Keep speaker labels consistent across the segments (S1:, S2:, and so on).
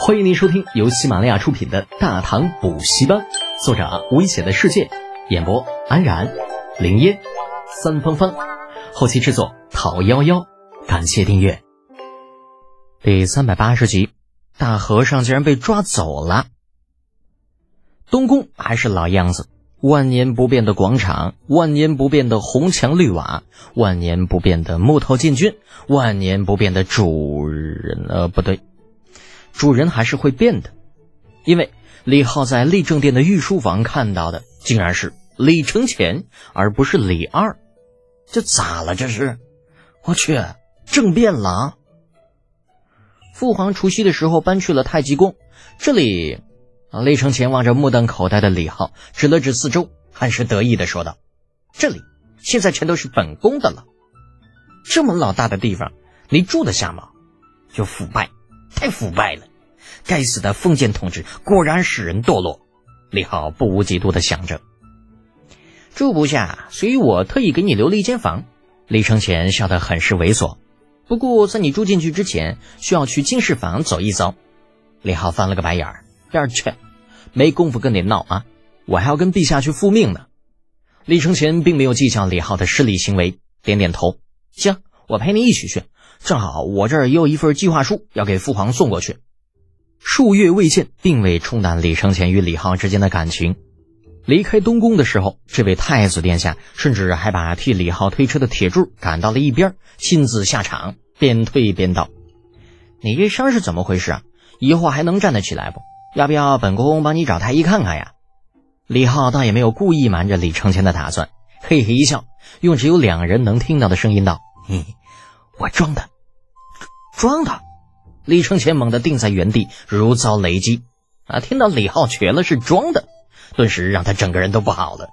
S1: 欢迎您收听由喜马拉雅出品的《大唐补习班》，作者危险的世界，演播安然、林烟、三芳芳，后期制作陶幺幺。感谢订阅。第三百八十集，大和尚竟然被抓走了。东宫还是老样子，万年不变的广场，万年不变的红墙绿瓦，万年不变的木头禁军，万年不变的主人。呃，不对。主人还是会变的，因为李浩在立正殿的御书房看到的竟然是李承乾，而不是李二，这咋了？这是，我去，政变了！父皇除夕的时候搬去了太极宫，这里，啊李承乾望着目瞪口呆的李浩，指了指四周，很是得意的说道：“这里现在全都是本宫的了，这么老大的地方，你住得下吗？就腐败。”太腐败了！该死的封建统治果然使人堕落。李浩不无嫉妒的想着。住不下，所以我特意给你留了一间房。李承前笑得很是猥琐。不过在你住进去之前，需要去金氏房走一遭。李浩翻了个白眼儿，边儿去，没工夫跟你闹啊！我还要跟陛下去复命呢。李承前并没有计较李浩的失礼行为，点点头，行，我陪你一起去。正好我这儿也有一份计划书要给父皇送过去。数月未见，并未冲淡李承乾与李浩之间的感情。离开东宫的时候，这位太子殿下甚至还把替李浩推车的铁柱赶到了一边，亲自下场，边推边道：“你这伤是怎么回事啊？以后还能站得起来不？要不要本宫帮你找太医看看呀？”李浩倒也没有故意瞒着李承乾的打算，嘿嘿一笑，用只有两人能听到的声音道：“嘿。”我装的，装的！李承前猛地定在原地，如遭雷击。啊，听到李浩瘸了是装的，顿时让他整个人都不好了。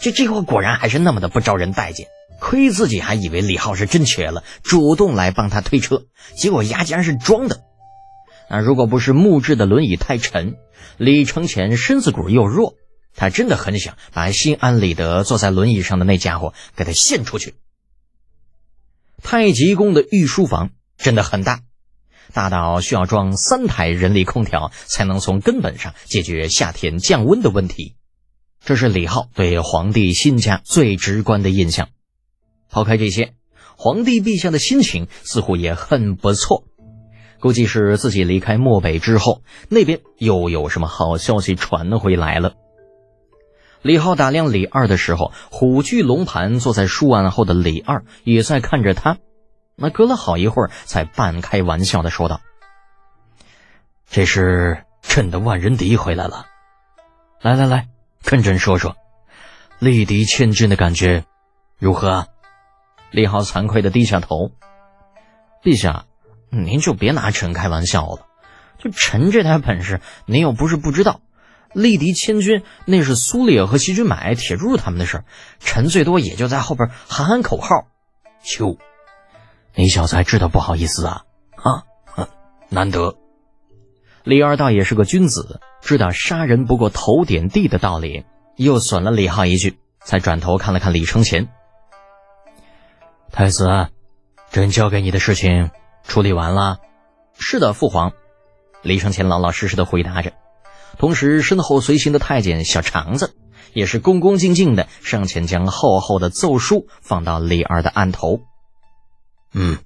S1: 这这货果然还是那么的不招人待见，亏自己还以为李浩是真瘸了，主动来帮他推车，结果牙竟然是装的。啊，如果不是木质的轮椅太沉，李承前身子骨又弱，他真的很想把心安理得坐在轮椅上的那家伙给他献出去。太极宫的御书房真的很大，大到需要装三台人力空调才能从根本上解决夏天降温的问题。这是李浩对皇帝新家最直观的印象。抛开这些，皇帝陛下的心情似乎也很不错，估计是自己离开漠北之后，那边又有什么好消息传回来了。李浩打量李二的时候，虎踞龙盘坐在书案后的李二也在看着他。那隔了好一会儿，才半开玩笑的说道：“这是朕的万人敌回来了。来来来，跟朕说说，力敌千军的感觉如何？”李浩惭愧的低下头：“陛下，您就别拿臣开玩笑了。就臣这点本事，您又不是不知道。”力敌千军，那是苏烈和席君买、铁柱他们的事儿臣最多也就在后边喊喊口号。秋，你小子还知道不好意思啊？啊，难得。李二倒也是个君子，知道杀人不过头点地的道理，又损了李浩一句，才转头看了看李承乾。太子，朕交给你的事情处理完了。是的，父皇。李承乾老老实实的回答着。同时，身后随行的太监小肠子也是恭恭敬敬的上前，将厚厚的奏书放到李二的案头。嗯，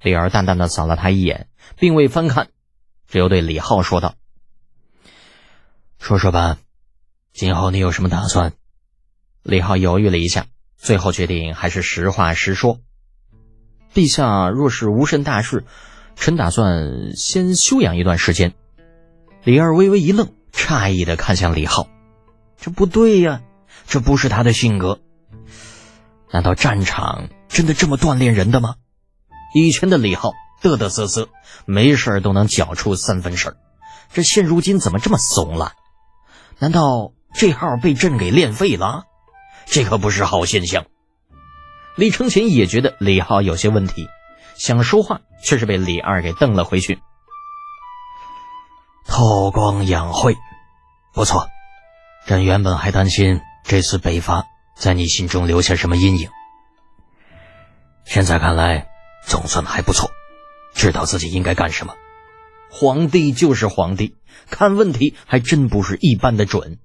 S1: 李二淡淡的扫了他一眼，并未翻看，只有对李浩说道：“说说吧，今后你有什么打算？”李浩犹豫了一下，最后决定还是实话实说：“陛下若是无甚大事，臣打算先休养一段时间。”李二微微一愣，诧异的看向李浩：“这不对呀，这不是他的性格。难道战场真的这么锻炼人的吗？”以前的李浩嘚嘚瑟瑟，没事儿都能搅出三分事儿，这现如今怎么这么怂了？难道这号被朕给练废了？这可不是好现象。李承乾也觉得李浩有些问题，想说话，却是被李二给瞪了回去。韬光养晦，不错。朕原本还担心这次北伐在你心中留下什么阴影，现在看来总算还不错，知道自己应该干什么。皇帝就是皇帝，看问题还真不是一般的准。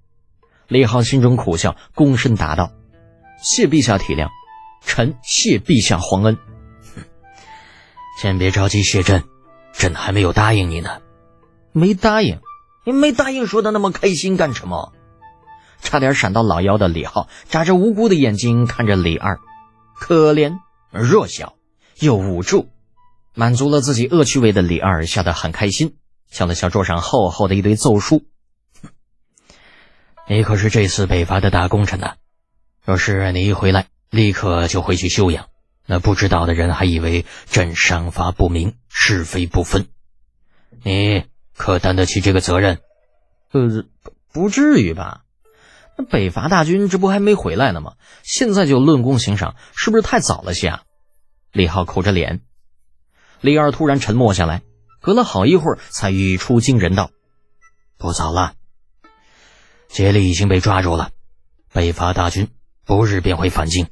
S1: 李浩心中苦笑，躬身答道：“谢陛下体谅，臣谢陛下皇恩。”
S2: 先别着急谢朕，朕还没有答应你呢。
S1: 没答应？你没答应，说的那么开心干什么？差点闪到老腰的李浩，眨着无辜的眼睛看着李二，可怜弱小又无助。满足了自己恶趣味的李二笑得很开心，敲了敲桌上厚厚的一堆奏书。
S2: 你可是这次北伐的大功臣呐！若是你一回来立刻就回去休养，那不知道的人还以为朕赏罚不明，是非不分。你可担得起这个责任？
S1: 呃，不至于吧？那北伐大军这不还没回来呢吗？现在就论功行赏，是不是太早了些啊？李浩苦着脸。李二突然沉默下来，隔了好一会儿，才语出惊人道：“
S2: 不早了，杰里已经被抓住了，北伐大军不日便会返京。”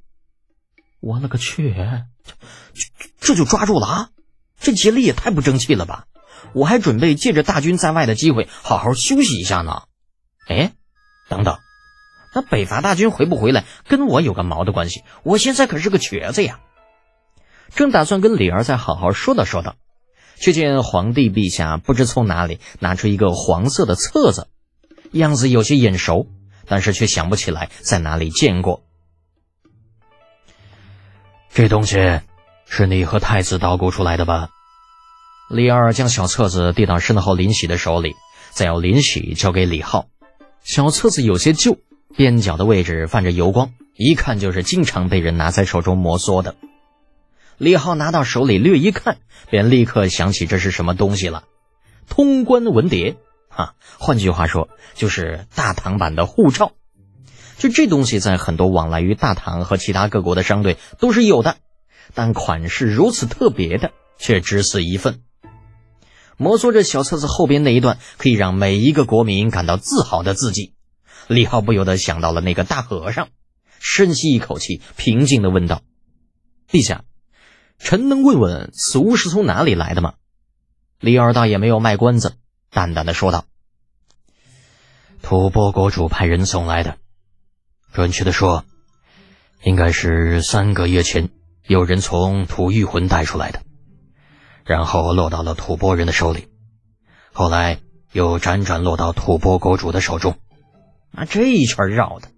S1: 我勒个去！这这就抓住了啊？这杰里也太不争气了吧！我还准备借着大军在外的机会好好休息一下呢。哎，等等，那北伐大军回不回来，跟我有个毛的关系？我现在可是个瘸子呀！正打算跟李儿再好好说道说道，却见皇帝陛下不知从哪里拿出一个黄色的册子，样子有些眼熟，但是却想不起来在哪里见过。
S2: 这东西是你和太子捣鼓出来的吧？
S1: 李二将小册子递到身后林喜的手里，再由林喜交给李浩。小册子有些旧，边角的位置泛着油光，一看就是经常被人拿在手中摩挲的。李浩拿到手里略一看，便立刻想起这是什么东西了。通关文牒，哈，换句话说就是大唐版的护照。就这东西，在很多往来于大唐和其他各国的商队都是有的，但款式如此特别的却只此一份。摩挲着小册子后边那一段可以让每一个国民感到自豪的字迹，李浩不由得想到了那个大和尚，深吸一口气，平静的问道：“陛下。”臣能问问俗是从哪里来的吗？李二大爷没有卖关子，淡淡的说道：“
S2: 吐蕃国主派人送来的，准确的说，应该是三个月前有人从吐谷浑带出来的，然后落到了吐蕃人的手里，后来又辗转落到吐蕃国主的手中。
S1: 啊，这一圈绕的，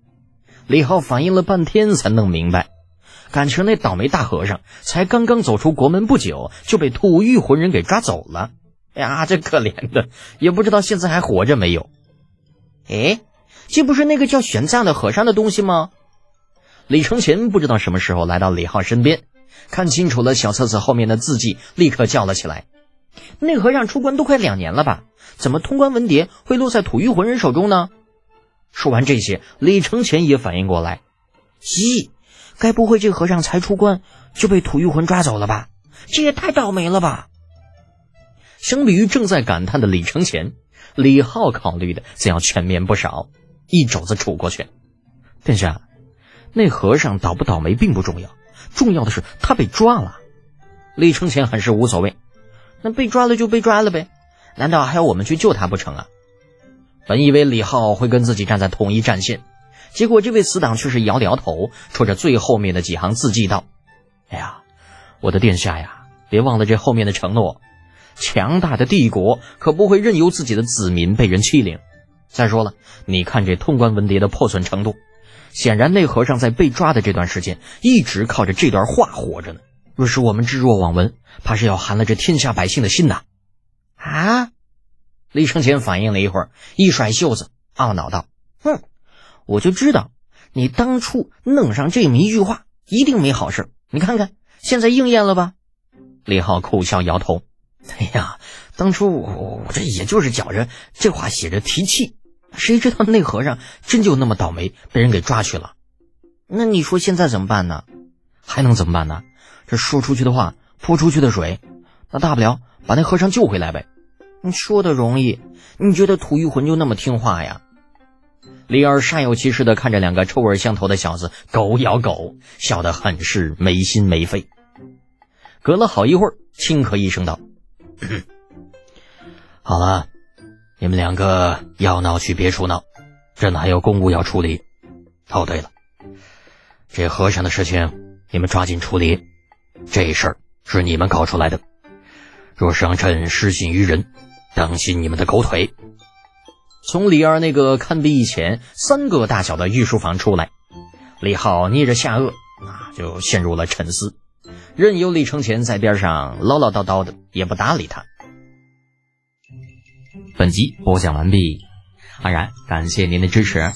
S1: 李浩反应了半天才弄明白。”感情那倒霉大和尚才刚刚走出国门不久，就被吐谷浑人给抓走了。哎呀，这可怜的，也不知道现在还活着没有。哎，这不是那个叫玄奘的和尚的东西吗？李承前不知道什么时候来到李浩身边，看清楚了小册子后面的字迹，立刻叫了起来：“那和尚出关都快两年了吧？怎么通关文牒会落在吐谷浑人手中呢？”说完这些，李承前也反应过来：“咦。”该不会这和尚才出关就被吐谷浑抓走了吧？这也太倒霉了吧！相比于正在感叹的李承前，李浩考虑的则要全面不少。一肘子杵过去，殿下，那和尚倒不倒霉并不重要，重要的是他被抓了。李承前很是无所谓，那被抓了就被抓了呗，难道还要我们去救他不成啊？本以为李浩会跟自己站在同一战线。结果，这位死党却是摇了摇头，戳着最后面的几行字迹道：“哎呀，我的殿下呀，别忘了这后面的承诺。强大的帝国可不会任由自己的子民被人欺凌。再说了，你看这通关文牒的破损程度，显然那和尚在被抓的这段时间，一直靠着这段话活着呢。若是我们置若罔闻，怕是要寒了这天下百姓的心呐！”啊！李承前反应了一会儿，一甩袖子，懊恼道：“哼！”我就知道，你当初弄上这么一句话，一定没好事。你看看，现在应验了吧？李浩苦笑摇头：“哎呀，当初我我这也就是觉着这话写着提气，谁知道那和尚真就那么倒霉，被人给抓去了。那你说现在怎么办呢？还能怎么办呢？这说出去的话泼出去的水，那大不了把那和尚救回来呗。你说的容易，你觉得吐谷浑就那么听话呀？”李二煞有其事的看着两个臭味相投的小子狗咬狗，笑得很是没心没肺。隔了好一会儿，轻咳一声道：“
S2: 好了，你们两个要闹去别处闹，朕还有公务要处理。哦，对了，这和尚的事情你们抓紧处理，这事儿是你们搞出来的，若是让朕失信于人，当心你们的狗腿。
S1: 从李二那个堪比以前三个大小的御书房出来，李浩捏着下颚，啊，就陷入了沉思，任由李承前在边上唠唠叨叨的，也不搭理他。本集播讲完毕，安然感谢您的支持。